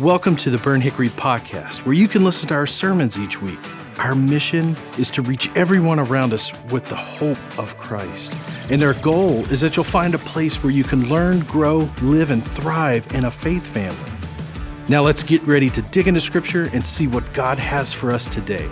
Welcome to the Burnt Hickory Podcast, where you can listen to our sermons each week. Our mission is to reach everyone around us with the hope of Christ. And our goal is that you'll find a place where you can learn, grow, live, and thrive in a faith family. Now let's get ready to dig into Scripture and see what God has for us today.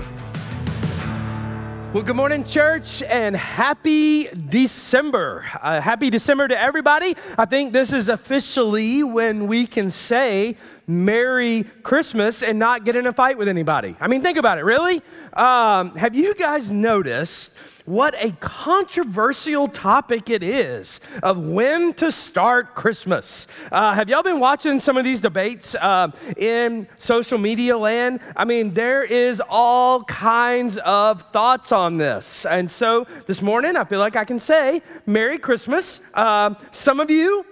Well, good morning, church, and happy December. Uh, happy December to everybody. I think this is officially when we can say Merry Christmas and not get in a fight with anybody. I mean, think about it, really? Um, have you guys noticed? what a controversial topic it is of when to start Christmas. Uh, have y'all been watching some of these debates uh, in social media land? I mean, there is all kinds of thoughts on this. And so this morning, I feel like I can say, Merry Christmas. Uh, some of you,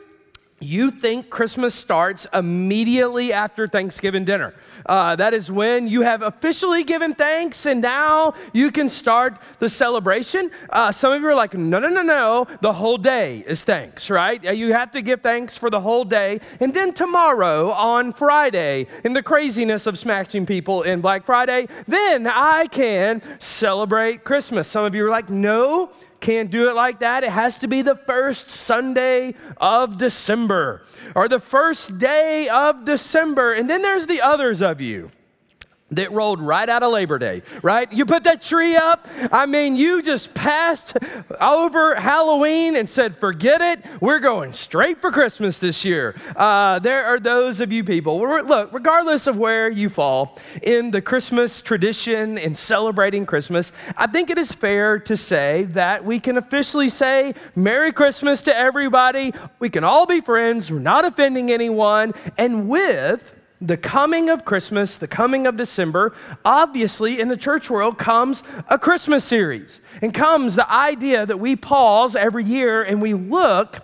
you think Christmas starts immediately after Thanksgiving dinner. Uh, that is when you have officially given thanks and now you can start the celebration. Uh, some of you are like, no, no, no, no, the whole day is thanks, right? Uh, you have to give thanks for the whole day. And then tomorrow on Friday, in the craziness of smashing people in Black Friday, then I can celebrate Christmas. Some of you are like, no, can't do it like that. It has to be the first Sunday of December or the first day of December. And then there's the others of you that rolled right out of Labor Day, right? You put that tree up. I mean, you just passed over Halloween and said, forget it. We're going straight for Christmas this year. Uh, there are those of you people. Look, regardless of where you fall in the Christmas tradition in celebrating Christmas, I think it is fair to say that we can officially say Merry Christmas to everybody. We can all be friends. We're not offending anyone. And with the coming of Christmas, the coming of December, obviously in the church world comes a Christmas series. And comes the idea that we pause every year and we look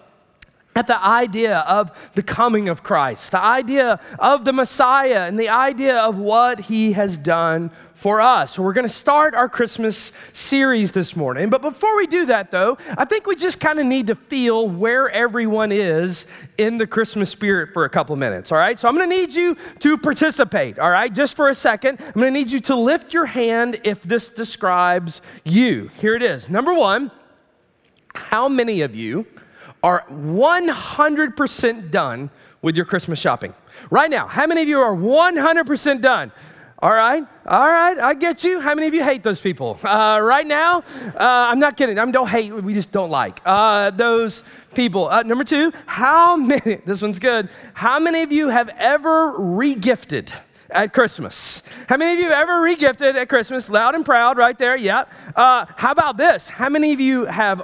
at the idea of the coming of Christ, the idea of the Messiah, and the idea of what he has done for us. So, we're going to start our Christmas series this morning. But before we do that, though, I think we just kind of need to feel where everyone is in the Christmas spirit for a couple minutes, all right? So, I'm going to need you to participate, all right, just for a second. I'm going to need you to lift your hand if this describes you. Here it is. Number one, how many of you are 100% done with your Christmas shopping. Right now, how many of you are 100% done? All right, all right, I get you. How many of you hate those people? Uh, right now, uh, I'm not kidding. I don't hate, we just don't like uh, those people. Uh, number two, how many, this one's good. How many of you have ever regifted? at Christmas. How many of you ever regifted at Christmas? Loud and proud, right there. Yep. Uh, how about this? How many of you have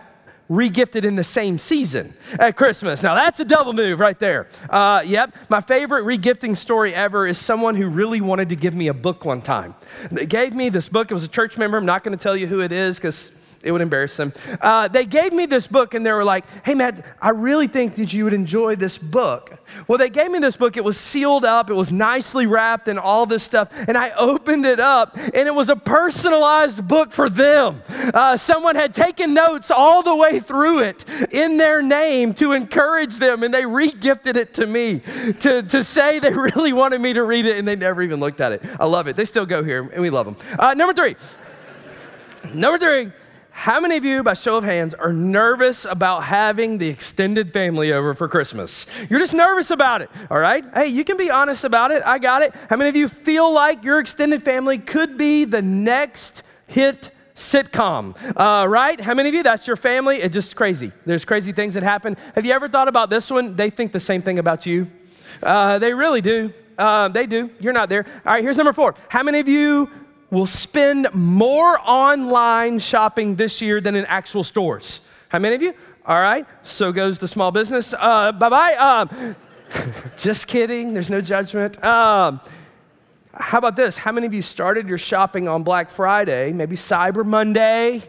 regifted in the same season at Christmas. Now that's a double move right there. Uh, yep, my favorite regifting story ever is someone who really wanted to give me a book one time. They gave me this book. It was a church member. I'm not going to tell you who it is because it would embarrass them. Uh, they gave me this book and they were like, hey, Matt, I really think that you would enjoy this book. Well, they gave me this book. It was sealed up, it was nicely wrapped, and all this stuff. And I opened it up, and it was a personalized book for them. Uh, someone had taken notes all the way through it in their name to encourage them, and they re gifted it to me to, to say they really wanted me to read it, and they never even looked at it. I love it. They still go here, and we love them. Uh, number three. Number three. How many of you, by show of hands, are nervous about having the extended family over for Christmas? You're just nervous about it, all right? Hey, you can be honest about it. I got it. How many of you feel like your extended family could be the next hit sitcom, uh, right? How many of you, that's your family? It's just crazy. There's crazy things that happen. Have you ever thought about this one? They think the same thing about you. Uh, they really do. Uh, they do. You're not there. All right, here's number four. How many of you will spend more online shopping this year than in actual stores. How many of you? All right, so goes the small business. Uh, bye bye. Um, just kidding, there's no judgment. Um, how about this? How many of you started your shopping on Black Friday, maybe Cyber Monday,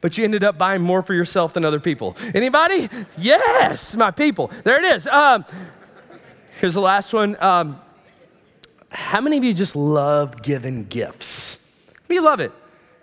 but you ended up buying more for yourself than other people? Anybody? Yes, my people. There it is. Um, here's the last one. Um, how many of you just love giving gifts? You love it.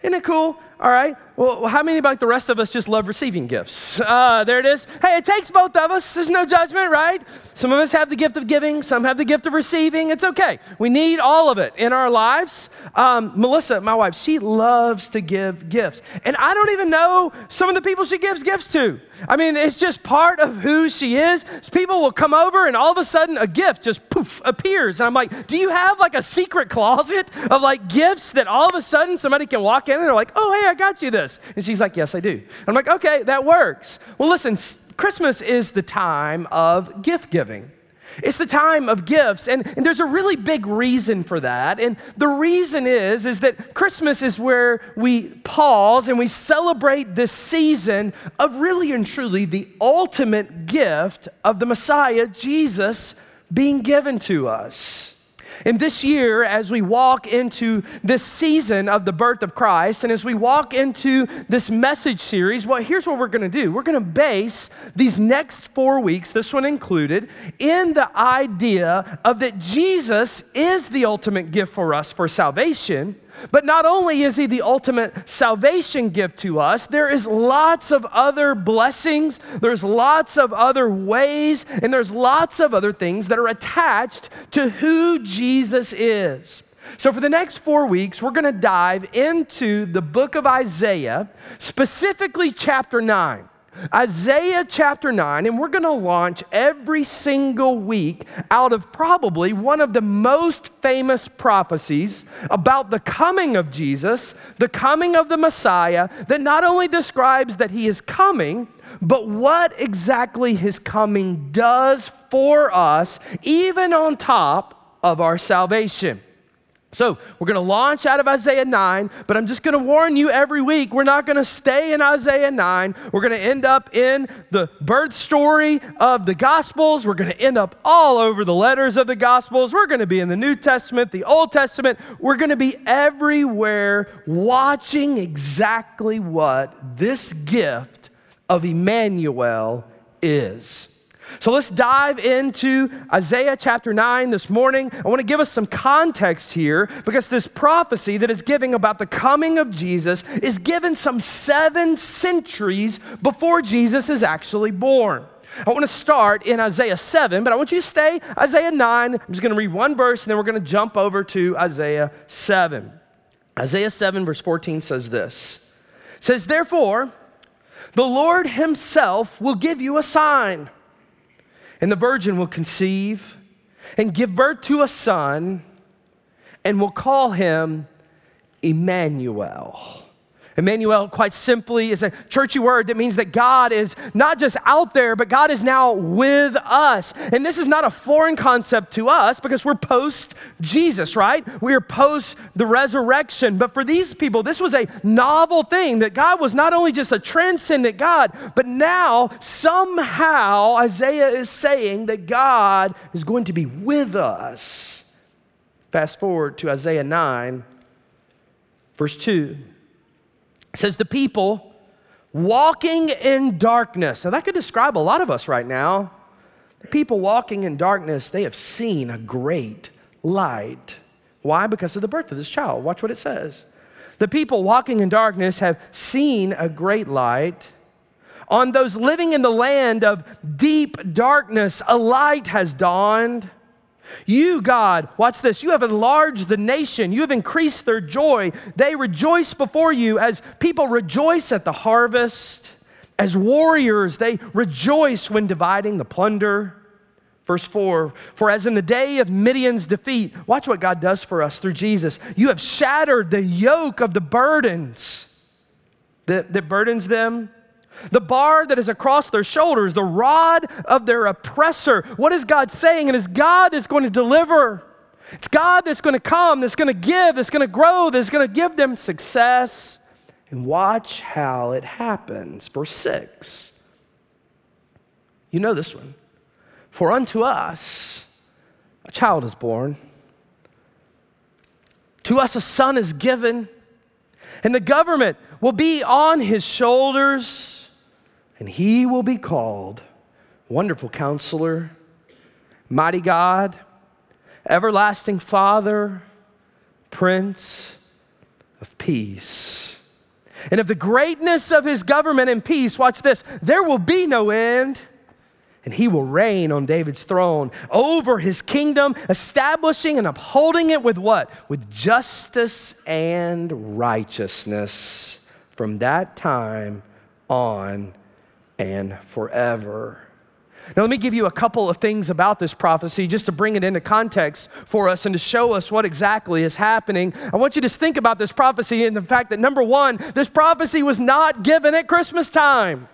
Isn't it cool? All right. Well, how many, like the rest of us, just love receiving gifts? Uh, there it is. Hey, it takes both of us. There's no judgment, right? Some of us have the gift of giving, some have the gift of receiving. It's okay. We need all of it in our lives. Um, Melissa, my wife, she loves to give gifts. And I don't even know some of the people she gives gifts to. I mean, it's just part of who she is. People will come over and all of a sudden a gift just poof appears. And I'm like, do you have like a secret closet of like gifts that all of a sudden somebody can walk in and they're like, oh, hey, I got you this. And she's like, yes, I do. I'm like, okay, that works. Well, listen, Christmas is the time of gift giving. It's the time of gifts, and, and, there's a really big reason for that. And the reason is, is that Christmas is where we pause and we celebrate this season of really and truly the ultimate gift of the Messiah, Jesus, being given to us. And this year, as we walk into this season of the birth of Christ, and as we walk into this message series, well, here's what we're gonna do. We're gonna base these next four weeks, this one included, in the idea of that Jesus is the ultimate gift for us for salvation but not only is he the ultimate salvation gift to us, there is lots of other blessings, there's lots of other ways, and there's lots of other things that are attached to who Jesus is. So, for the next four weeks, we're gonna dive into the book of Isaiah, specifically chapter 9. Isaiah chapter 9, and we're going to launch every single week out of probably one of the most famous prophecies about the coming of Jesus, the coming of the Messiah, that not only describes that he is coming, but what exactly his coming does for us, even on top of our salvation. So, we're going to launch out of Isaiah 9, but I'm just going to warn you every week we're not going to stay in Isaiah 9. We're going to end up in the birth story of the Gospels. We're going to end up all over the letters of the Gospels. We're going to be in the New Testament, the Old Testament. We're going to be everywhere watching exactly what this gift of Emmanuel is. So let's dive into Isaiah chapter 9 this morning. I want to give us some context here because this prophecy that is giving about the coming of Jesus is given some seven centuries before Jesus is actually born. I want to start in Isaiah 7, but I want you to stay Isaiah 9. I'm just going to read one verse and then we're going to jump over to Isaiah 7. Isaiah 7, verse 14 says this. It says, Therefore, the Lord himself will give you a sign and the virgin will conceive and give birth to a son and will call him Emmanuel. Emmanuel, quite simply, is a churchy word that means that God is not just out there, but God is now with us. And this is not a foreign concept to us because we're post Jesus, right? We are post the resurrection. But for these people, this was a novel thing that God was not only just a transcendent God, but now somehow Isaiah is saying that God is going to be with us. Fast forward to Isaiah 9, verse 2 says the people walking in darkness. Now that could describe a lot of us right now. The people walking in darkness, they have seen a great light. Why? Because of the birth of this child. Watch what it says. The people walking in darkness have seen a great light. On those living in the land of deep darkness, a light has dawned. You, God, watch this, you have enlarged the nation. You have increased their joy. They rejoice before you as people rejoice at the harvest. As warriors, they rejoice when dividing the plunder. Verse 4 For as in the day of Midian's defeat, watch what God does for us through Jesus. You have shattered the yoke of the burdens that, that burdens them the bar that is across their shoulders, the rod of their oppressor. What is God saying? It is God that's going to deliver. It's God that's going to come, that's going to give, that's going to grow, that's going to give them success. And watch how it happens. Verse 6. You know this one. For unto us a child is born, to us a son is given, and the government will be on his shoulders and he will be called Wonderful Counselor, Mighty God, Everlasting Father, Prince of Peace. And of the greatness of his government and peace, watch this, there will be no end. And he will reign on David's throne over his kingdom, establishing and upholding it with what? With justice and righteousness from that time on and forever. Now, let me give you a couple of things about this prophecy just to bring it into context for us and to show us what exactly is happening. I want you to think about this prophecy and the fact that number one, this prophecy was not given at Christmas time.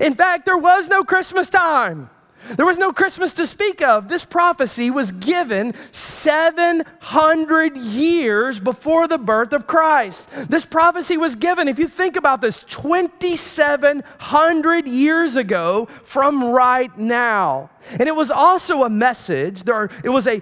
In fact, there was no Christmas time. There was no Christmas to speak of. This prophecy was given 700 years before the birth of Christ. This prophecy was given, if you think about this, 2,700 years ago from right now. And it was also a message, there, it was a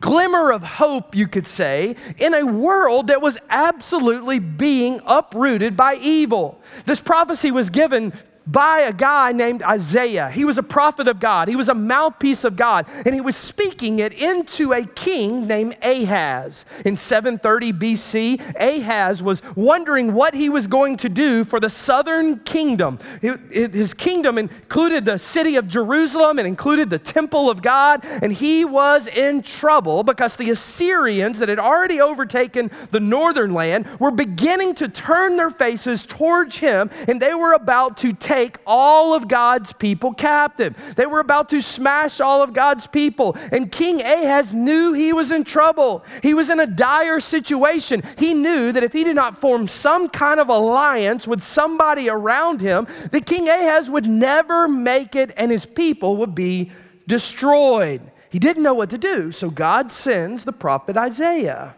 glimmer of hope, you could say, in a world that was absolutely being uprooted by evil. This prophecy was given by a guy named Isaiah. He was a prophet of God, he was a mouthpiece of God, and he was speaking it into a king named Ahaz. In 730 BC, Ahaz was wondering what he was going to do for the southern kingdom. His kingdom included the city of Jerusalem and included the temple of God, and he was in trouble because the Assyrians that had already overtaken the northern land were beginning to turn their faces towards him, and they were about to take all of God's people captive. They were about to smash all of God's people. And King Ahaz knew he was in trouble. He was in a dire situation. He knew that if he did not form some kind of alliance with somebody around him, that King Ahaz would never make it and his people would be destroyed. He didn't know what to do, so God sends the prophet Isaiah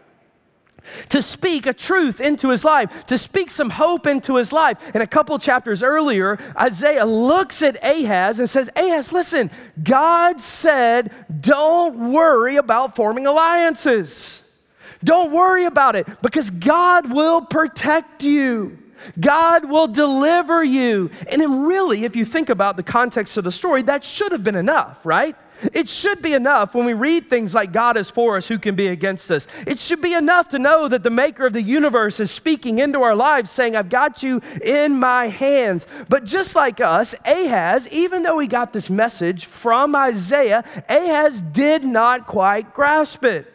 to speak a truth into his life, to speak some hope into his life. And a couple chapters earlier, Isaiah looks at Ahaz and says, Ahaz, listen, God said, don't worry about forming alliances. Don't worry about it because God will protect you. God will deliver you. And then, really, if you think about the context of the story, that should have been enough, right? It should be enough when we read things like God is for us, who can be against us? It should be enough to know that the maker of the universe is speaking into our lives, saying, I've got you in my hands. But just like us, Ahaz, even though he got this message from Isaiah, Ahaz did not quite grasp it.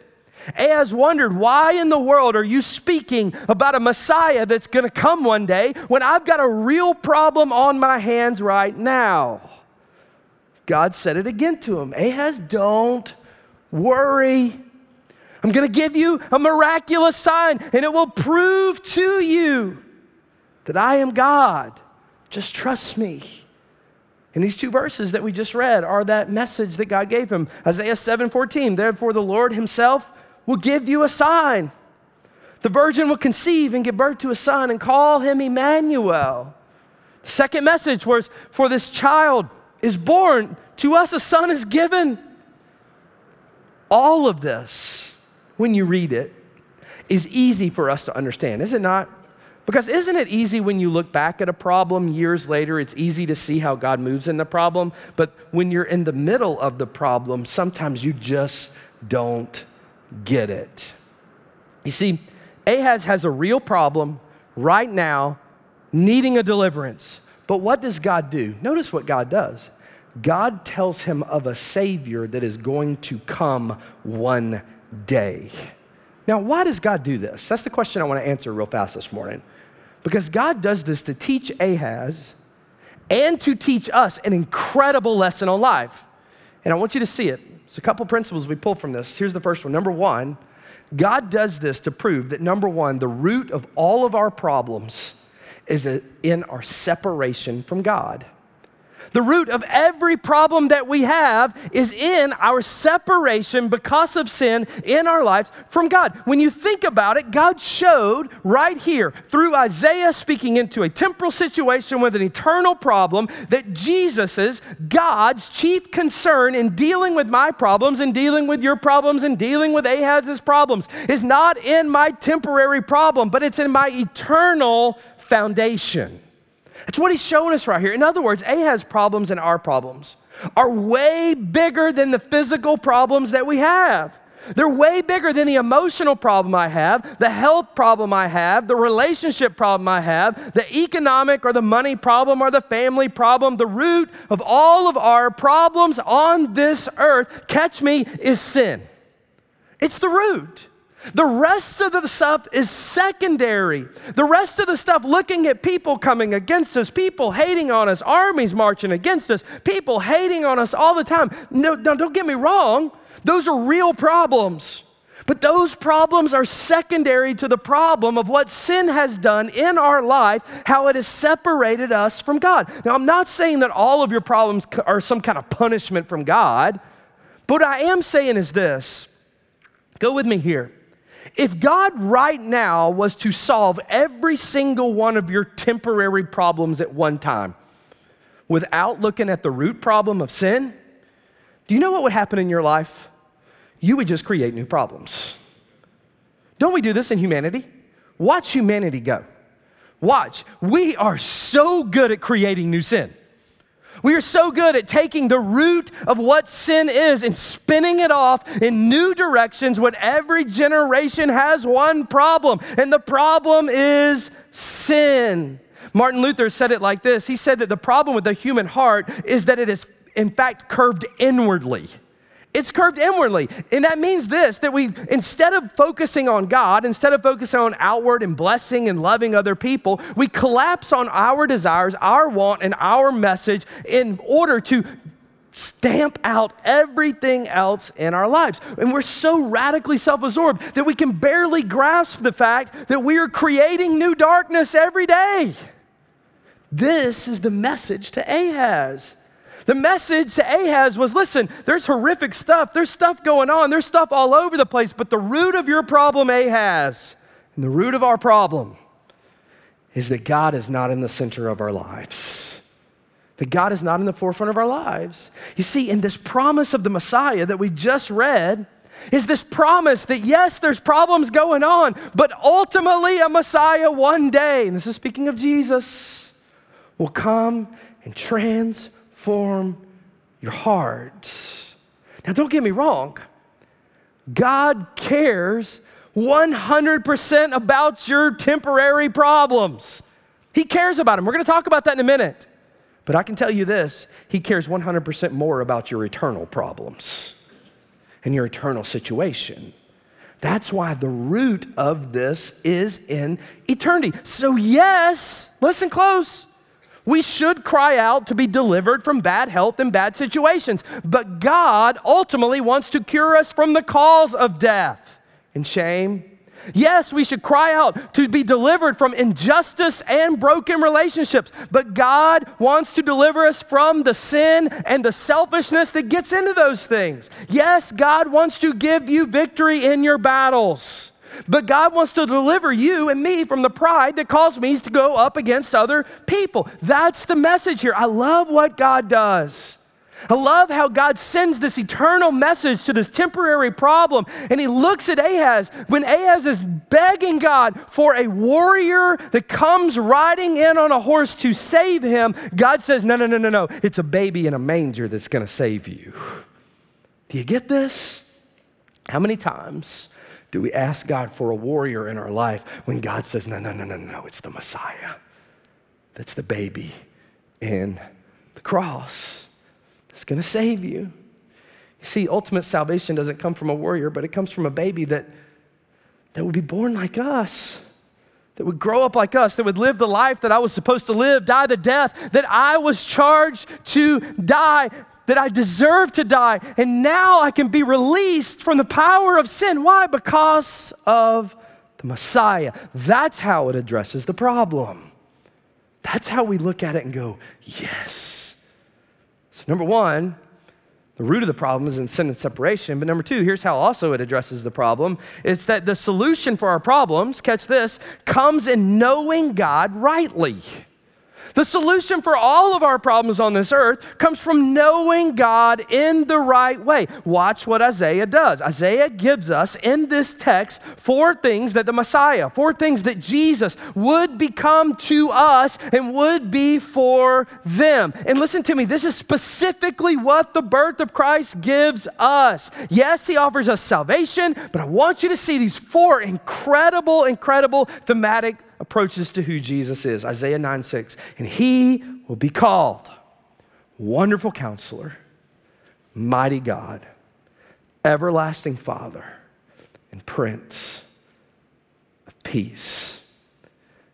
Ahaz wondered, why in the world are you speaking about a Messiah that's going to come one day when I've got a real problem on my hands right now? God said it again to him Ahaz, don't worry. I'm going to give you a miraculous sign, and it will prove to you that I am God. Just trust me. And these two verses that we just read are that message that God gave him. Isaiah 7:14, therefore the Lord himself will give you a sign. The virgin will conceive and give birth to a son and call him Emmanuel. The second message was for this child is born, to us a son is given. All of this, when you read it, is easy for us to understand, is it not? Because isn't it easy when you look back at a problem years later, it's easy to see how God moves in the problem? But when you're in the middle of the problem, sometimes you just don't get it. You see, Ahaz has a real problem right now, needing a deliverance. But what does God do? Notice what God does. God tells him of a Savior that is going to come one day. Now, why does God do this? That's the question I want to answer real fast this morning. Because God does this to teach Ahaz and to teach us an incredible lesson on life. And I want you to see it. It's a couple principles we pull from this. Here's the first one. Number one, God does this to prove that number one, the root of all of our problems is in our separation from God. The root of every problem that we have is in our separation because of sin in our lives from God. When you think about it, God showed right here through Isaiah speaking into a temporal situation with an eternal problem that Jesus's, God's chief concern in dealing with my problems and dealing with your problems and dealing with Ahaz's problems is not in my temporary problem, but it's in my eternal foundation. That's what he's showing us right here. In other words, Ahaz's problems and our problems are way bigger than the physical problems that we have. They're way bigger than the emotional problem I have, the health problem I have, the relationship problem I have, the economic or the money problem or the family problem. The root of all of our problems on this earth, catch me, is sin. It's the root. The rest of the stuff is secondary. The rest of the stuff, looking at people coming against us, people hating on us, armies marching against us, people hating on us all the time. No, no don't get me wrong. Those are real problems. But those problems are secondary to the problem of what sin has done in our life, how it has separated us from God. Now, I'm not saying that all of your problems are some kind of punishment from God, but what I am saying is this go with me here. If God right now was to solve every single one of your temporary problems at one time without looking at the root problem of sin, do you know what would happen in your life? You would just create new problems. Don't we do this in humanity? Watch humanity go. Watch. We are so good at creating new sin. We are so good at taking the root of what sin is and spinning it off in new directions when every generation has one problem, and the problem is sin. Martin Luther said it like this He said that the problem with the human heart is that it is in fact, curved inwardly. It's curved inwardly. And that means this that we, instead of focusing on God, instead of focusing on outward and blessing and loving other people, we collapse on our desires, our want, and our message in order to stamp out everything else in our lives. And we're so radically self absorbed that we can barely grasp the fact that we are creating new darkness every day. This is the message to Ahaz. The message to Ahaz was listen, there's horrific stuff. There's stuff going on. There's stuff all over the place. But the root of your problem, Ahaz, and the root of our problem is that God is not in the center of our lives. That God is not in the forefront of our lives. You see, in this promise of the Messiah that we just read, is this promise that yes, there's problems going on, but ultimately a Messiah one day, and this is speaking of Jesus, will come and transform form your heart. Now, don't get me wrong. God cares 100% about your temporary problems. He cares about them. We're going to talk about that in a minute. But I can tell you this He cares 100% more about your eternal problems and your eternal situation. That's why the root of this is in eternity. So, yes, listen close. We should cry out to be delivered from bad health and bad situations. But God ultimately wants to cure us from the cause of death and shame. Yes, we should cry out to be delivered from injustice and broken relationships, but God wants to deliver us from the sin and the selfishness that gets into those things. Yes, God wants to give you victory in your battles. But God wants to deliver you and me from the pride that causes me to go up against other people. That's the message here. I love what God does. I love how God sends this eternal message to this temporary problem. And he looks at Ahaz when Ahaz is begging God for a warrior that comes riding in on a horse to save him. God says, No, no, no, no, no. It's a baby in a manger that's going to save you. Do you get this? How many times do we ask God for a warrior in our life when God says, no, no, no, no, no, it's the Messiah? That's the baby in the cross that's going to save you. You see, ultimate salvation doesn't come from a warrior, but it comes from a baby that, that would be born like us, that would grow up like us, that would live the life that I was supposed to live, die the death that I was charged to die that I deserve to die, and now I can be released from the power of sin. Why? Because of the Messiah. That's how it addresses the problem. That's how we look at it and go, yes. So, number one, the root of the problem is in sin and separation. But number two, here's how also it addresses the problem it's that the solution for our problems, catch this, comes in knowing God rightly. The solution for all of our problems on this earth comes from knowing God in the right way. Watch what Isaiah does. Isaiah gives us in this text four things that the Messiah, four things that Jesus would become to us and would be for them. And listen to me, this is specifically what the birth of Christ gives us. Yes, he offers us salvation, but I want you to see these four incredible, incredible thematic approaches to who Jesus is. Isaiah 9 6. And he will be called Wonderful Counselor, Mighty God, Everlasting Father, and Prince of Peace.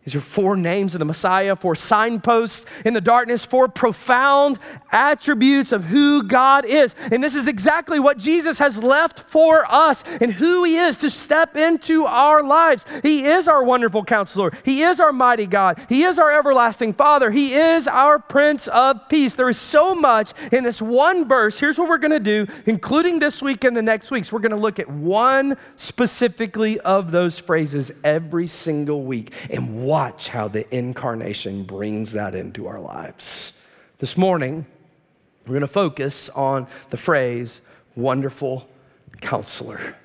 These are four names of the Messiah, four signposts in the darkness, four profound attributes of who God is. And this is exactly what Jesus has left for us and who He is to step into our lives. He is our wonderful counselor, He is our mighty God, He is our everlasting Father, He is our Prince of Peace. There is so much in this one verse. Here's what we're going to do, including this week and the next weeks. We're going to look at one specifically of those phrases every single week and watch how the incarnation brings that into our lives. This morning, we're going to focus on the phrase wonderful counselor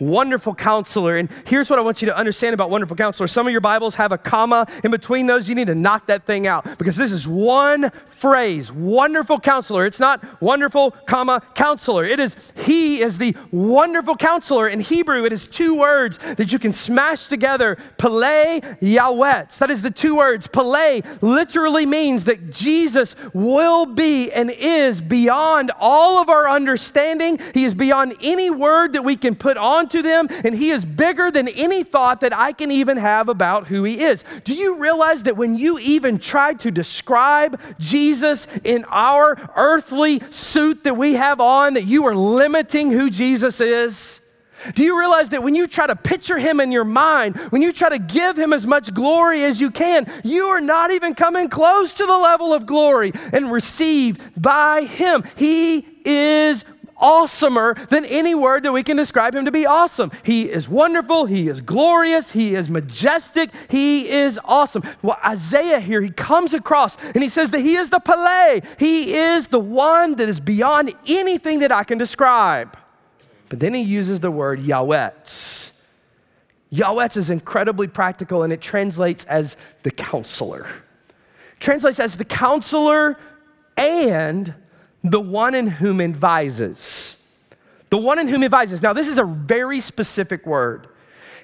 wonderful counselor. And here's what I want you to understand about wonderful counselor. Some of your Bibles have a comma in between those. You need to knock that thing out because this is one phrase, wonderful counselor. It's not wonderful, comma, counselor. It is he is the wonderful counselor. In Hebrew, it is two words that you can smash together, Pele Yawetz. That is the two words. Pele literally means that Jesus will be and is beyond all of our understanding. He is beyond any word that we can put on to them, and He is bigger than any thought that I can even have about who He is. Do you realize that when you even try to describe Jesus in our earthly suit that we have on, that you are limiting who Jesus is? Do you realize that when you try to picture him in your mind, when you try to give him as much glory as you can, you are not even coming close to the level of glory and received by him? He is awesomer than any word that we can describe him to be awesome. He is wonderful, he is glorious, he is majestic, he is awesome. Well, Isaiah here, he comes across and he says that he is the Pele, he is the one that is beyond anything that I can describe. But then he uses the word Yahwetz. Yahwetz is incredibly practical and it translates as the counselor. Translates as the counselor and the one in whom advises. The one in whom advises. Now, this is a very specific word.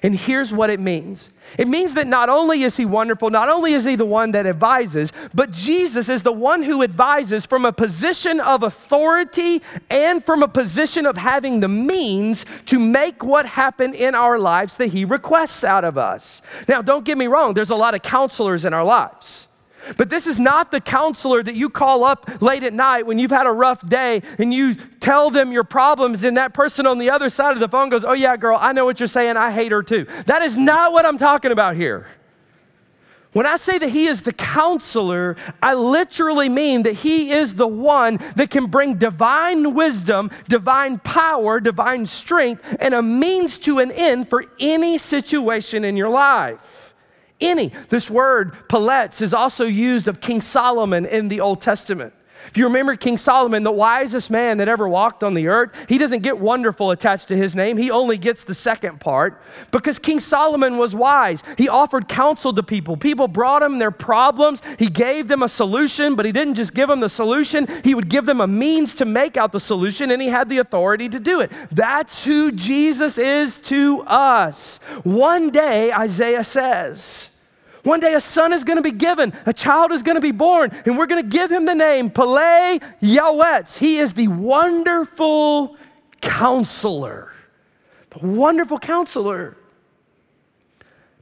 And here's what it means it means that not only is he wonderful, not only is he the one that advises, but Jesus is the one who advises from a position of authority and from a position of having the means to make what happen in our lives that he requests out of us. Now, don't get me wrong, there's a lot of counselors in our lives. But this is not the counselor that you call up late at night when you've had a rough day and you tell them your problems, and that person on the other side of the phone goes, Oh, yeah, girl, I know what you're saying. I hate her too. That is not what I'm talking about here. When I say that he is the counselor, I literally mean that he is the one that can bring divine wisdom, divine power, divine strength, and a means to an end for any situation in your life any. This word, paletz, is also used of King Solomon in the Old Testament. If you remember King Solomon, the wisest man that ever walked on the earth, he doesn't get wonderful attached to his name. He only gets the second part because King Solomon was wise. He offered counsel to people. People brought him their problems. He gave them a solution, but he didn't just give them the solution, he would give them a means to make out the solution, and he had the authority to do it. That's who Jesus is to us. One day, Isaiah says, one day a son is going to be given, a child is going to be born, and we're going to give him the name Pele Yawetz. He is the wonderful counselor. The wonderful counselor.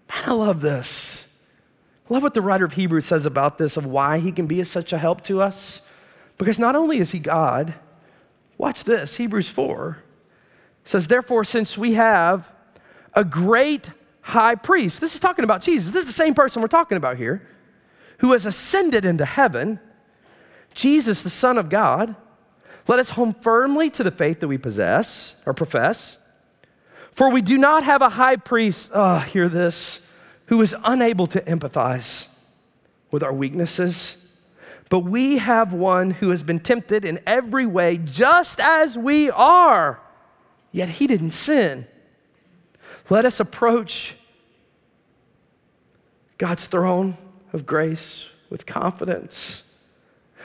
Man, I love this. I love what the writer of Hebrews says about this, of why he can be such a help to us. Because not only is he God, watch this, Hebrews 4 says, Therefore, since we have a great high priest. This is talking about Jesus. This is the same person we're talking about here who has ascended into heaven, Jesus, the Son of God. Let us hold firmly to the faith that we possess or profess. For we do not have a high priest, oh, hear this, who is unable to empathize with our weaknesses. But we have one who has been tempted in every way, just as we are, yet he didn't sin. Let us approach God's throne of grace with confidence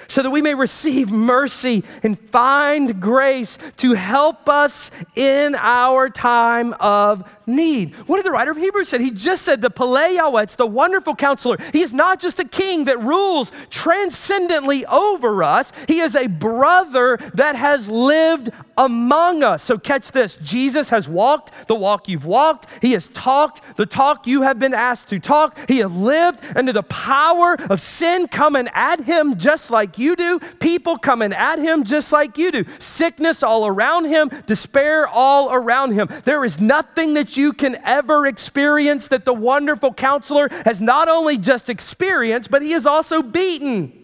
so that we may receive mercy and find grace to help us in our time of need. What did the writer of Hebrews say? He just said the Pele it's the wonderful counselor. He is not just a king that rules transcendently over us, he is a brother that has lived among us. So catch this Jesus has walked the walk you've walked, he has talked the talk you have been asked to talk, he has lived under the power of sin coming at him just like you do, people coming at him just like you do, sickness all around him, despair all around him. There is nothing that you you can ever experience that the wonderful counselor has not only just experienced, but he is also beaten.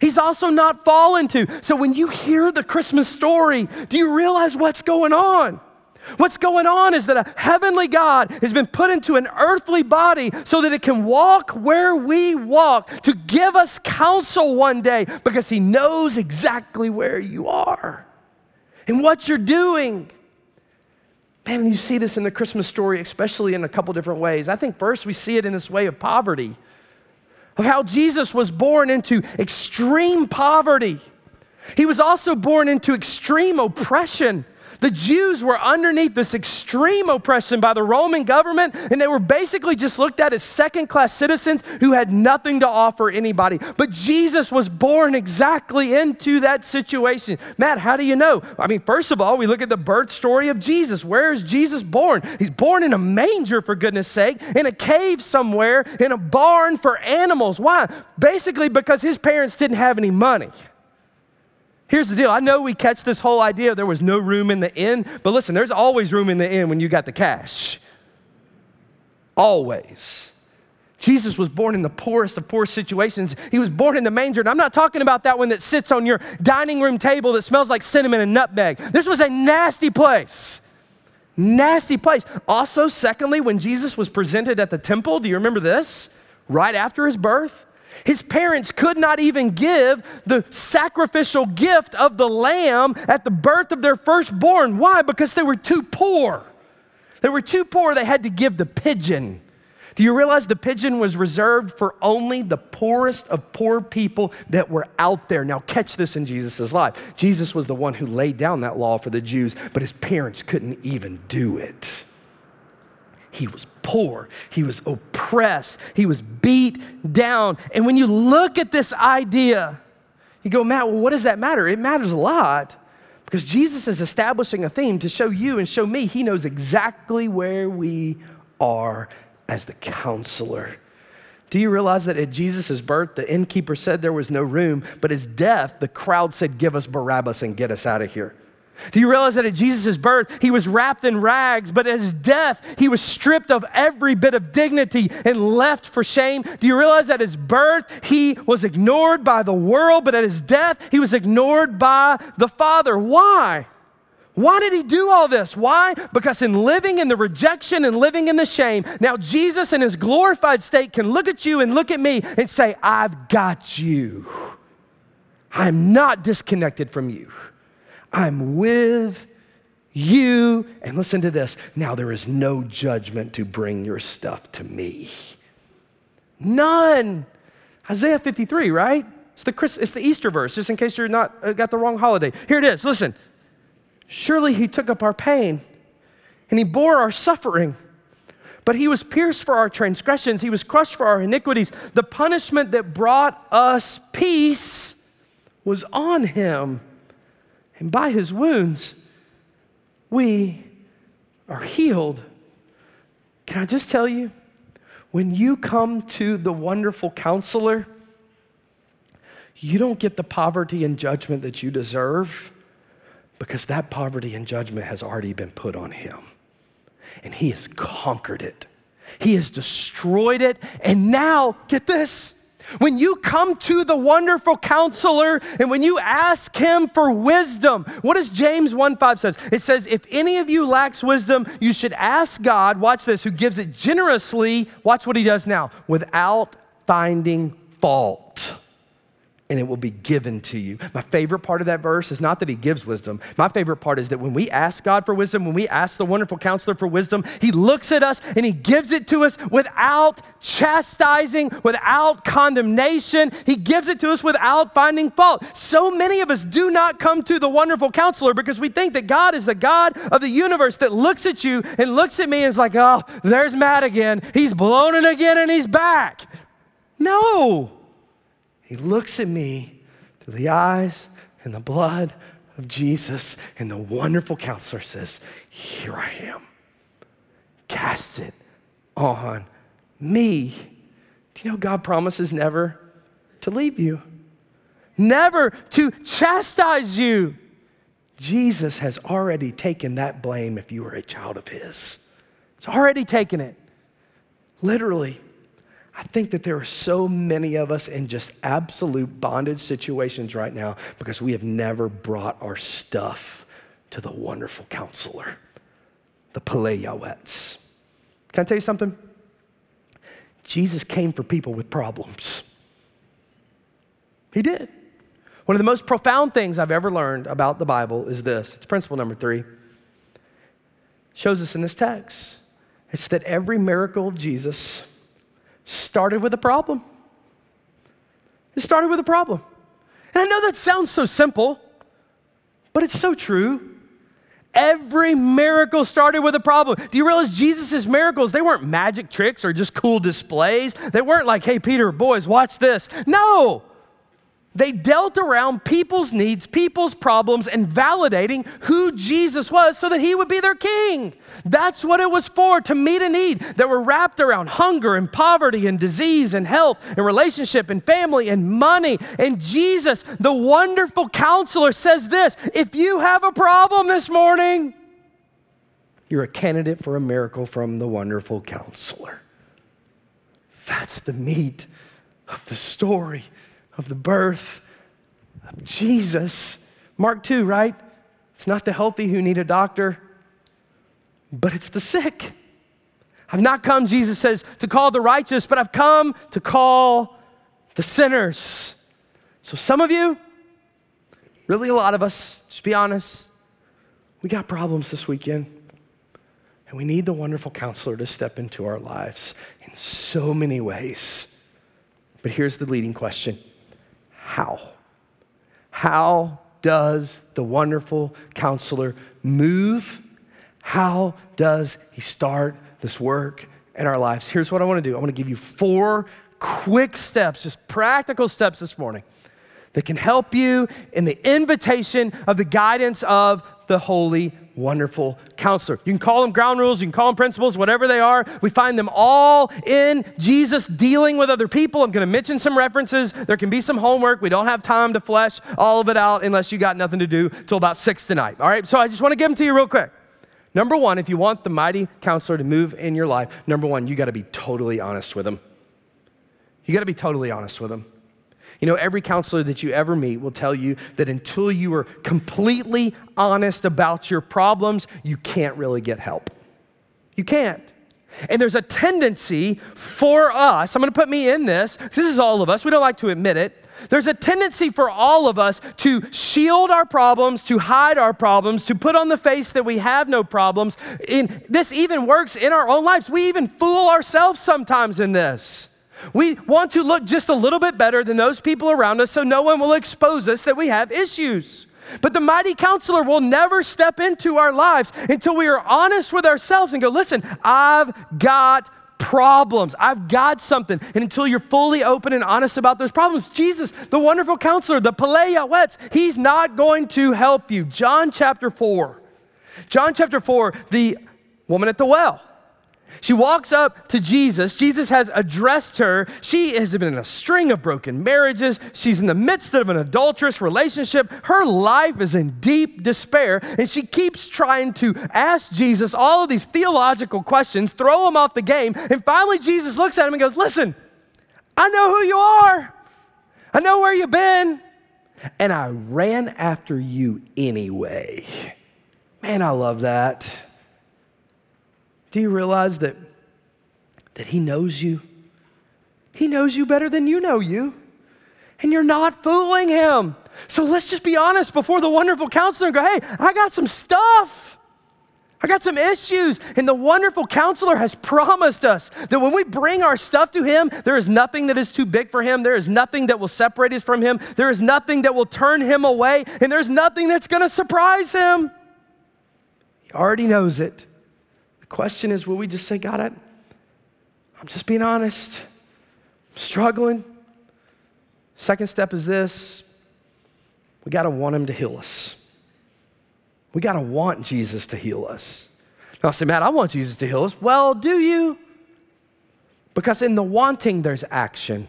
He's also not fallen to. So when you hear the Christmas story, do you realize what's going on? What's going on is that a heavenly God has been put into an earthly body so that it can walk where we walk to give us counsel one day because he knows exactly where you are and what you're doing. Man, you see this in the Christmas story, especially in a couple different ways. I think first we see it in this way of poverty, of how Jesus was born into extreme poverty. He was also born into extreme oppression. The Jews were underneath this extreme oppression by the Roman government, and they were basically just looked at as second class citizens who had nothing to offer anybody. But Jesus was born exactly into that situation. Matt, how do you know? I mean, first of all, we look at the birth story of Jesus. Where is Jesus born? He's born in a manger, for goodness sake, in a cave somewhere, in a barn for animals. Why? Basically, because his parents didn't have any money. Here's the deal. I know we catch this whole idea there was no room in the inn, but listen, there's always room in the inn when you got the cash. Always. Jesus was born in the poorest of poor situations. He was born in the manger. And I'm not talking about that one that sits on your dining room table that smells like cinnamon and nutmeg. This was a nasty place. Nasty place. Also, secondly, when Jesus was presented at the temple, do you remember this? Right after his birth, his parents could not even give the sacrificial gift of the lamb at the birth of their firstborn. Why? Because they were too poor. They were too poor, they had to give the pigeon. Do you realize the pigeon was reserved for only the poorest of poor people that were out there? Now, catch this in Jesus' life. Jesus was the one who laid down that law for the Jews, but his parents couldn't even do it. He was poor, he was oppressed, he was beat down. And when you look at this idea, you go, Matt, well, what does that matter? It matters a lot because Jesus is establishing a theme to show you and show me he knows exactly where we are as the counselor. Do you realize that at Jesus' birth, the innkeeper said there was no room, but his death, the crowd said, Give us Barabbas and get us out of here. Do you realize that at Jesus' birth, he was wrapped in rags, but at his death, he was stripped of every bit of dignity and left for shame? Do you realize that at his birth, he was ignored by the world, but at his death, he was ignored by the Father? Why? Why did he do all this? Why? Because in living in the rejection and living in the shame, now Jesus in his glorified state can look at you and look at me and say, I've got you. I'm not disconnected from you. I'm with you. And listen to this now there is no judgment to bring your stuff to me. None. Isaiah 53, right? It's the, Christ, it's the Easter verse, just in case you're not uh, got the wrong holiday. Here it is. Listen. Surely he took up our pain and he bore our suffering. But he was pierced for our transgressions, he was crushed for our iniquities. The punishment that brought us peace was on him and by his wounds, we are healed. Can I just tell you, when you come to the wonderful counselor, you don't get the poverty and judgment that you deserve because that poverty and judgment has already been put on him. And he has conquered it, he has destroyed it. And now, get this when you come to the wonderful counselor and when you ask him for wisdom, what does James 1 5 says? It says, if any of you lacks wisdom, you should ask God, watch this, who gives it generously, watch what he does now, without finding fault and it will be given to you. My favorite part of that verse is not that he gives wisdom. My favorite part is that when we ask God for wisdom, when we ask the wonderful counselor for wisdom, he looks at us and he gives it to us without chastising, without condemnation. He gives it to us without finding fault. So many of us do not come to the wonderful counselor because we think that God is the God of the universe that looks at you and looks at me and is like, oh, there's Matt again. He's blown it again and he's back. No. He looks at me through the eyes and the blood of Jesus, and the wonderful counselor says, Here I am. Cast it on me. Do you know God promises never to leave you, never to chastise you? Jesus has already taken that blame if you are a child of His. He's already taken it. Literally. I think that there are so many of us in just absolute bondage situations right now because we have never brought our stuff to the wonderful counselor, the Pele Yawetz. Can I tell you something? Jesus came for people with problems. He did. One of the most profound things I've ever learned about the Bible is this it's principle number three. It shows us in this text. It's that every miracle of Jesus started with a problem. It started with a problem. And I know that sounds so simple, but it's so true. Every miracle started with a problem. Do you realize Jesus' miracles, they weren't magic tricks or just cool displays? They weren't like, hey, Peter, boys, watch this. No, they dealt around people's needs, people's problems, and validating who Jesus was so that he would be their king. That's what it was for to meet a need that were wrapped around hunger and poverty and disease and health and relationship and family and money. And Jesus, the wonderful counselor, says this if you have a problem this morning, you're a candidate for a miracle from the wonderful counselor. That's the meat of the story of the birth of Jesus. Mark 2, right? It's not the healthy who need a doctor, but it's the sick. I've not come, Jesus says, to call the righteous, but I've come to call the sinners. So, some of you, really a lot of us, just be honest, we got problems this weekend. And we need the wonderful counselor to step into our lives in so many ways. But here's the leading question how? How does the wonderful counselor move? How does he start this work in our lives? Here's what I want to do I want to give you four quick steps, just practical steps this morning that can help you in the invitation of the guidance of the Holy wonderful counselor. You can call them ground rules, you can call them principles, whatever they are. We find them all in Jesus dealing with other people. I'm going to mention some references. There can be some homework. We don't have time to flesh all of it out unless you got nothing to do till about six tonight. All right, so I just want to give them to you real quick. Number one, if you want the mighty counselor to move in your life, number one, you got to be totally honest with him. You got to be totally honest with him. You know, every counselor that you ever meet will tell you that until you are completely honest about your problems, you can't really get help. You can't. And there's a tendency for us, I'm gonna put me in this, this is all of us, we don't like to admit it. There's a tendency for all of us to shield our problems, to hide our problems, to put on the face that we have no problems. In, this even works in our own lives. We even fool ourselves sometimes in this. We want to look just a little bit better than those people around us so no one will expose us that we have issues. But the mighty counselor will never step into our lives until we are honest with ourselves and go, listen, I've got problems. I've got something. And until you're fully open and honest about those problems, Jesus, the wonderful counselor, the Pele Yawetz, he's not going to help you. John chapter 4. John chapter 4, the woman at the well. She walks up to Jesus. Jesus has addressed her. She has been in a string of broken marriages. She's in the midst of an adulterous relationship. Her life is in deep despair, and she keeps trying to ask Jesus all of these theological questions, throw him off the game. And finally, Jesus looks at him and goes, Listen, I know who you are, I know where you've been, and I ran after you anyway. Man, I love that. Do you realize that, that He knows you? He knows you better than you know you. And you're not fooling him. So let's just be honest before the wonderful counselor and go, hey, I got some stuff. I got some issues. And the wonderful counselor has promised us that when we bring our stuff to him, there is nothing that is too big for him. There is nothing that will separate us from him. There is nothing that will turn him away. And there's nothing that's going to surprise him. He already knows it. Question is will we just say, God, I, I'm just being honest, I'm struggling. Second step is this we got to want him to heal us. We got to want Jesus to heal us. Now, I say, Matt, I want Jesus to heal us. Well, do you? Because in the wanting, there's action.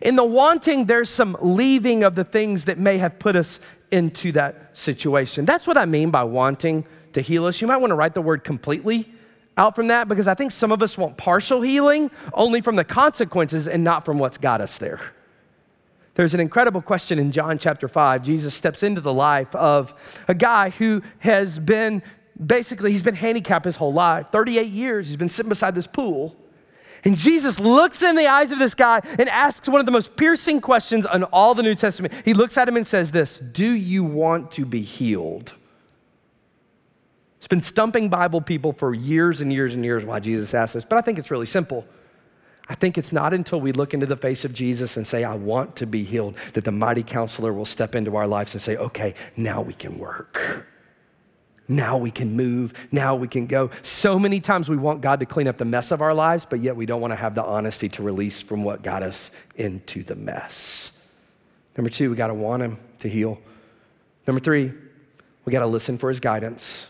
In the wanting, there's some leaving of the things that may have put us into that situation. That's what I mean by wanting to heal us. You might want to write the word completely out from that because I think some of us want partial healing only from the consequences and not from what's got us there. There's an incredible question in John chapter 5. Jesus steps into the life of a guy who has been basically, he's been handicapped his whole life 38 years. He's been sitting beside this pool. And Jesus looks in the eyes of this guy and asks one of the most piercing questions in all the New Testament. He looks at him and says, This, do you want to be healed? It's been stumping Bible people for years and years and years why Jesus asked this, but I think it's really simple. I think it's not until we look into the face of Jesus and say, I want to be healed, that the mighty counselor will step into our lives and say, okay, now we can work. Now we can move. Now we can go. So many times we want God to clean up the mess of our lives, but yet we don't want to have the honesty to release from what got us into the mess. Number two, we got to want Him to heal. Number three, we got to listen for His guidance.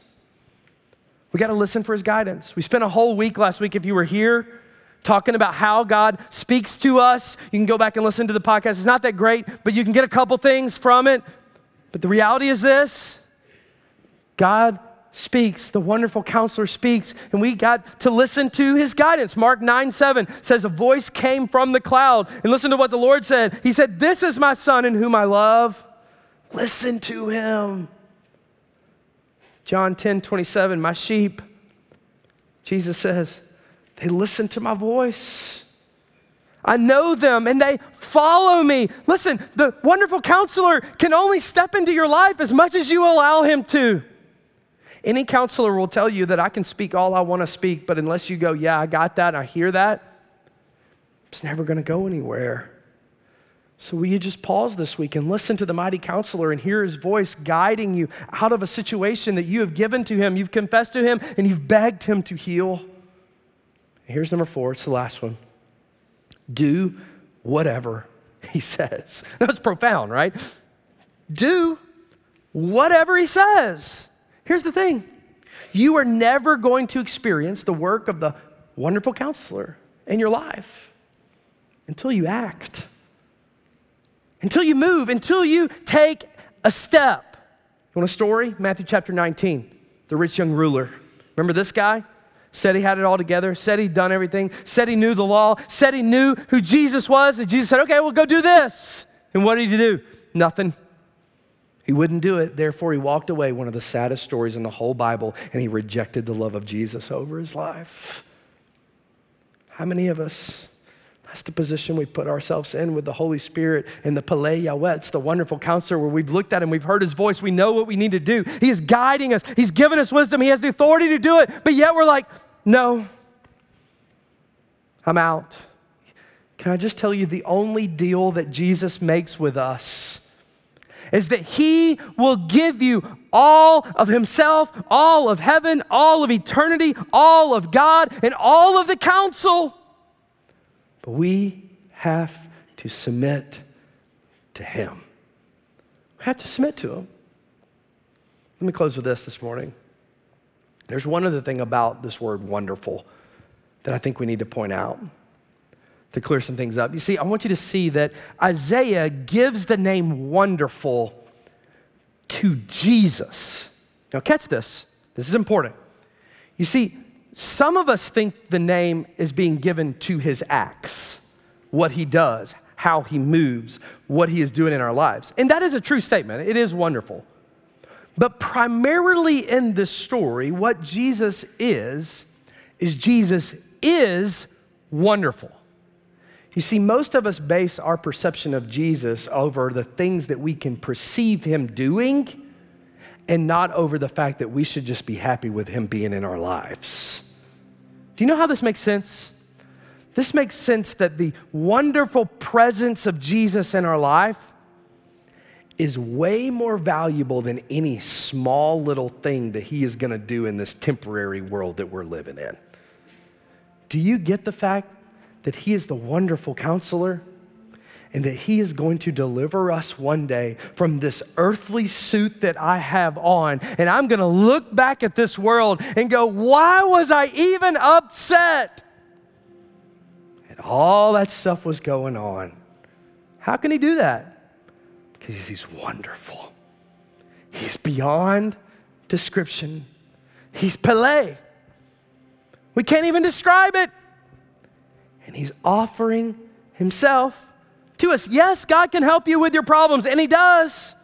We got to listen for His guidance. We spent a whole week last week, if you were here, talking about how God speaks to us. You can go back and listen to the podcast. It's not that great, but you can get a couple things from it. But the reality is this God speaks, the wonderful counselor speaks, and we got to listen to his guidance. Mark 9 7 says, A voice came from the cloud. And listen to what the Lord said. He said, This is my son in whom I love. Listen to him. John 10 27, my sheep, Jesus says, they listen to my voice. I know them and they follow me. Listen, the wonderful counselor can only step into your life as much as you allow him to. Any counselor will tell you that I can speak all I want to speak, but unless you go, yeah, I got that, I hear that, it's never going to go anywhere. So, will you just pause this week and listen to the mighty counselor and hear his voice guiding you out of a situation that you have given to him, you've confessed to him, and you've begged him to heal? Here's number four, it's the last one. Do whatever he says. That's profound, right? Do whatever he says. Here's the thing you are never going to experience the work of the wonderful counselor in your life until you act, until you move, until you take a step. You want a story? Matthew chapter 19, the rich young ruler. Remember this guy? said he had it all together, said he'd done everything, said he knew the law, said he knew who Jesus was. And Jesus said, Okay, well, go do this. And what did he do? Nothing. He wouldn't do it. Therefore, he walked away, one of the saddest stories in the whole Bible, and he rejected the love of Jesus over his life. How many of us? That's the position we put ourselves in with the Holy Spirit and the Pele Yawetz, the wonderful counselor, where we've looked at him, we've heard his voice, we know what we need to do. He is guiding us, he's given us wisdom, he has the authority to do it, but yet we're like, no, I'm out. Can I just tell you the only deal that Jesus makes with us is that he will give you all of himself, all of heaven, all of eternity, all of God, and all of the counsel. But we have to submit to him. We have to submit to him. Let me close with this this morning. There's one other thing about this word wonderful that I think we need to point out to clear some things up. You see, I want you to see that Isaiah gives the name wonderful to Jesus. Now, catch this. This is important. You see, some of us think the name is being given to his acts, what he does, how he moves, what he is doing in our lives. And that is a true statement. It is wonderful. But primarily in this story, what Jesus is, is Jesus is wonderful. You see, most of us base our perception of Jesus over the things that we can perceive him doing and not over the fact that we should just be happy with him being in our lives. Do you know how this makes sense? This makes sense that the wonderful presence of Jesus in our life is way more valuable than any small little thing that he is going to do in this temporary world that we're living in. Do you get the fact that He is the wonderful counselor and that He is going to deliver us one day from this earthly suit that I have on. And I'm going to look back at this world and go, why was I even upset? And all that stuff was going on. How can He do that? Because He's wonderful. He's beyond description. He's Pele. We can't even describe it and He's offering Himself to us. Yes, God can help you with your problems, and He does.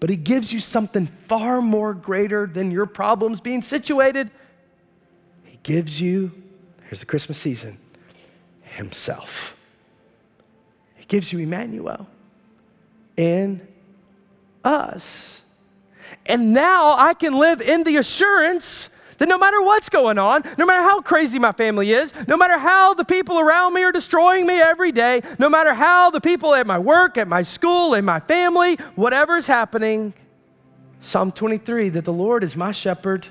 But He gives you something far more greater than your problems being situated. He gives you, here's the Christmas season, Himself. He gives you Emmanuel in us. And now I can live in the assurance that no matter what's going on, no matter how crazy my family is, no matter how the people around me are destroying me every day, no matter how the people at my work, at my school, in my family, whatever is happening, Psalm 23 that the Lord is my shepherd.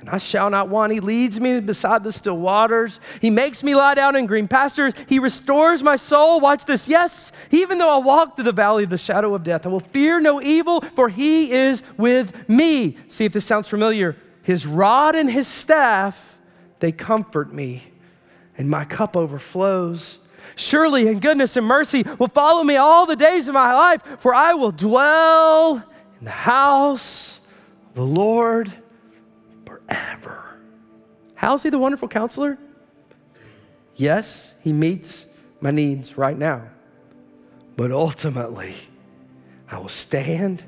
And I shall not want. He leads me beside the still waters. He makes me lie down in green pastures. He restores my soul. Watch this. Yes, even though I walk through the valley of the shadow of death, I will fear no evil, for he is with me. See if this sounds familiar. His rod and his staff, they comfort me, and my cup overflows. Surely, in goodness and mercy will follow me all the days of my life, for I will dwell in the house of the Lord forever. How's he the wonderful counselor? Yes, he meets my needs right now. But ultimately, I will stand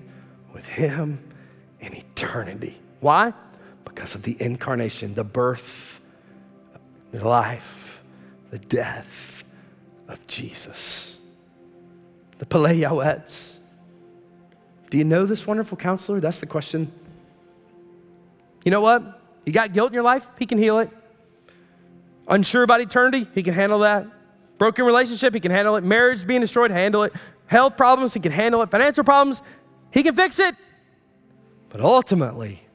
with him in eternity. Why? Because of the incarnation, the birth, the life, the death of Jesus. The Pele Yawetz. Do you know this wonderful counselor? That's the question. You know what? You got guilt in your life? He can heal it. Unsure about eternity? He can handle that. Broken relationship? He can handle it. Marriage being destroyed? Handle it. Health problems? He can handle it. Financial problems? He can fix it. But ultimately,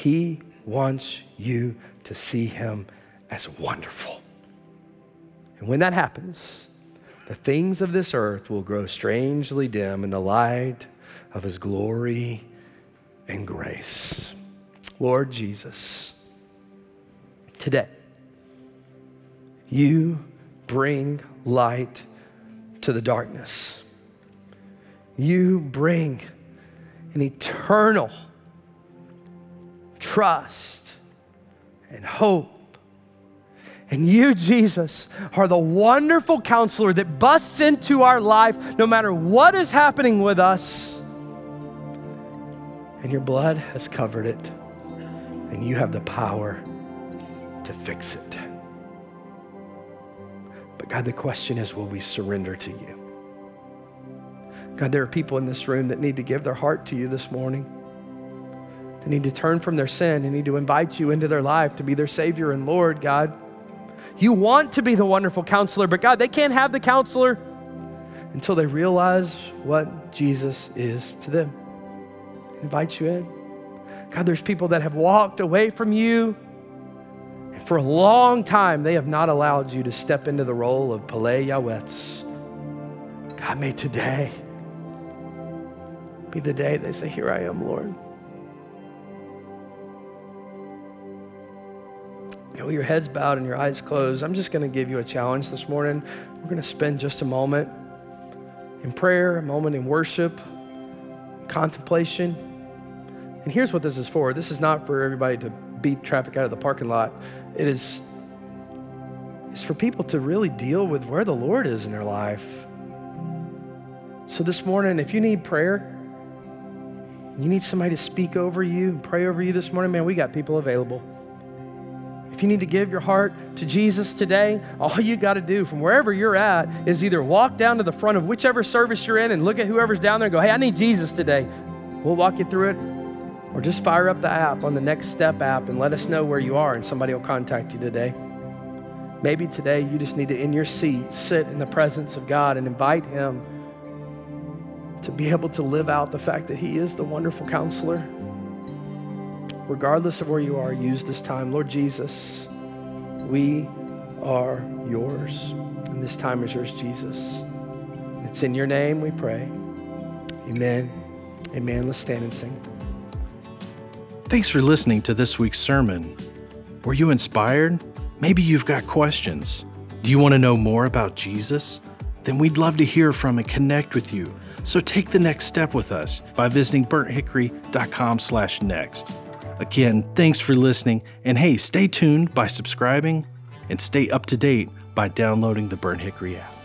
he wants you to see Him as wonderful. And when that happens, the things of this earth will grow strangely dim in the light of His glory and grace. Lord Jesus, today, you bring light to the darkness. You bring an eternal trust and hope. And you, Jesus, are the wonderful counselor that busts into our life no matter what is happening with us. And your blood has covered it, and you have the power to fix it. But God, the question is will we surrender to you? God, there are people in this room that need to give their heart to you this morning. They need to turn from their sin. They need to invite you into their life to be their Savior and Lord, God. You want to be the wonderful counselor, but God, they can't have the counselor until they realize what Jesus is to them. I invite you in. God, there's people that have walked away from you. And for a long time, they have not allowed you to step into the role of Pele Yawetz. God, may today be the day they say, Here I am, Lord. You know, your head's bowed and your eyes closed, I'm just going to give you a challenge this morning. We're going to spend just a moment in prayer, a moment in worship, contemplation. And here's what this is for this is not for everybody to beat traffic out of the parking lot. It is it's for people to really deal with where the Lord is in their life. So this morning, if you need prayer, you need somebody to speak over you and pray over you this morning, man, we got people available. If you need to give your heart to Jesus today, all you got to do from wherever you're at is either walk down to the front of whichever service you're in and look at whoever's down there and go, hey, I need Jesus today. We'll walk you through it. Or just fire up the app on the Next Step app and let us know where you are, and somebody will contact you today. Maybe today you just need to, in your seat, sit in the presence of God and invite Him to be able to live out the fact that He is the wonderful counselor. Regardless of where you are, use this time. Lord Jesus, we are yours. And this time is yours, Jesus. It's in your name we pray. Amen. Amen. Let's stand and sing. Thanks for listening to this week's sermon. Were you inspired? Maybe you've got questions. Do you want to know more about Jesus? Then we'd love to hear from and connect with you. So take the next step with us by visiting burnthickory.com/next. Again, thanks for listening, and hey, stay tuned by subscribing and stay up to date by downloading the Burnt Hickory app.